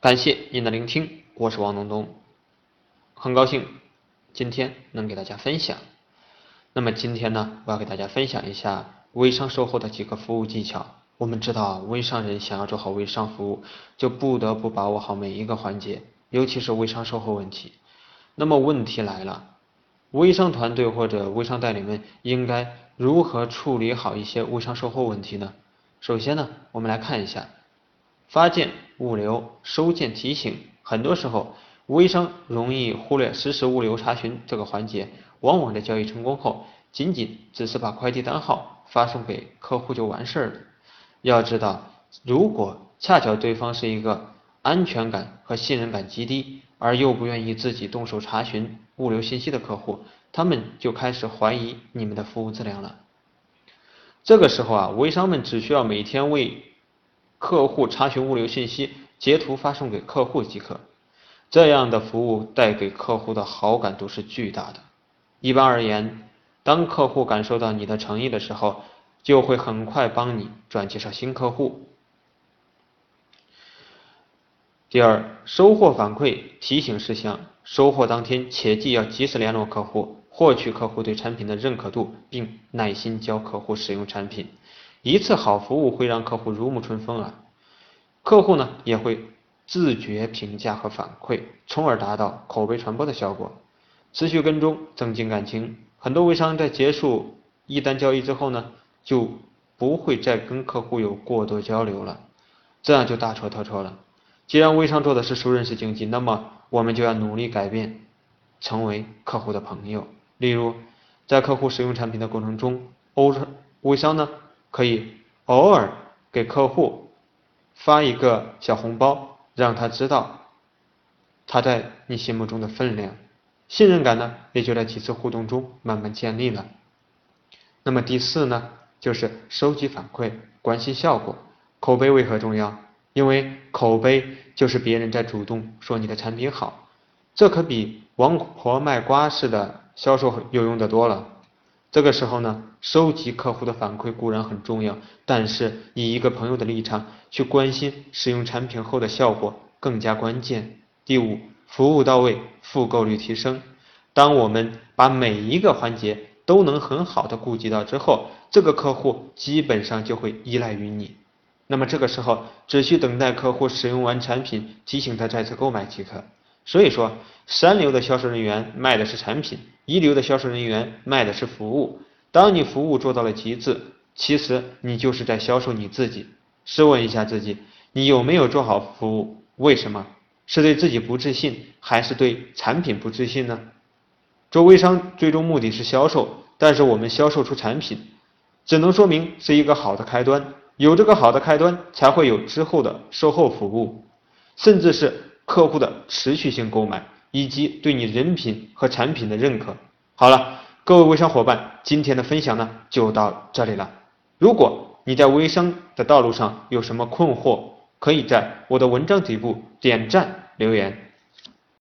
感谢您的聆听，我是王东东，很高兴今天能给大家分享。那么今天呢，我要给大家分享一下微商售后的几个服务技巧。我们知道，微商人想要做好微商服务，就不得不把握好每一个环节，尤其是微商售后问题。那么问题来了，微商团队或者微商代理们应该如何处理好一些微商售后问题呢？首先呢，我们来看一下。发件、物流、收件提醒，很多时候微商容易忽略实时物流查询这个环节，往往在交易成功后，仅仅只是把快递单号发送给客户就完事儿了。要知道，如果恰巧对方是一个安全感和信任感极低，而又不愿意自己动手查询物流信息的客户，他们就开始怀疑你们的服务质量了。这个时候啊，微商们只需要每天为客户查询物流信息，截图发送给客户即可。这样的服务带给客户的好感度是巨大的。一般而言，当客户感受到你的诚意的时候，就会很快帮你转介绍新客户。第二，收货反馈提醒事项：收货当天切记要及时联络客户，获取客户对产品的认可度，并耐心教客户使用产品。一次好服务会让客户如沐春风啊，客户呢也会自觉评价和反馈，从而达到口碑传播的效果。持续跟踪，增进感情。很多微商在结束一单交易之后呢，就不会再跟客户有过多交流了，这样就大错特错了。既然微商做的是熟人式经济，那么我们就要努力改变，成为客户的朋友。例如，在客户使用产品的过程中，欧商微商呢。可以偶尔给客户发一个小红包，让他知道他在你心目中的分量，信任感呢也就在几次互动中慢慢建立了。那么第四呢，就是收集反馈，关心效果。口碑为何重要？因为口碑就是别人在主动说你的产品好，这可比王婆卖瓜似的销售有用的多了。这个时候呢，收集客户的反馈固然很重要，但是以一个朋友的立场去关心使用产品后的效果更加关键。第五，服务到位，复购率提升。当我们把每一个环节都能很好的顾及到之后，这个客户基本上就会依赖于你。那么这个时候，只需等待客户使用完产品，提醒他再次购买即可。所以说，三流的销售人员卖的是产品，一流的销售人员卖的是服务。当你服务做到了极致，其实你就是在销售你自己。试问一下自己，你有没有做好服务？为什么？是对自己不自信，还是对产品不自信呢？做微商最终目的是销售，但是我们销售出产品，只能说明是一个好的开端。有这个好的开端，才会有之后的售后服务，甚至是。客户的持续性购买，以及对你人品和产品的认可。好了，各位微商伙伴，今天的分享呢就到这里了。如果你在微商的道路上有什么困惑，可以在我的文章底部点赞留言。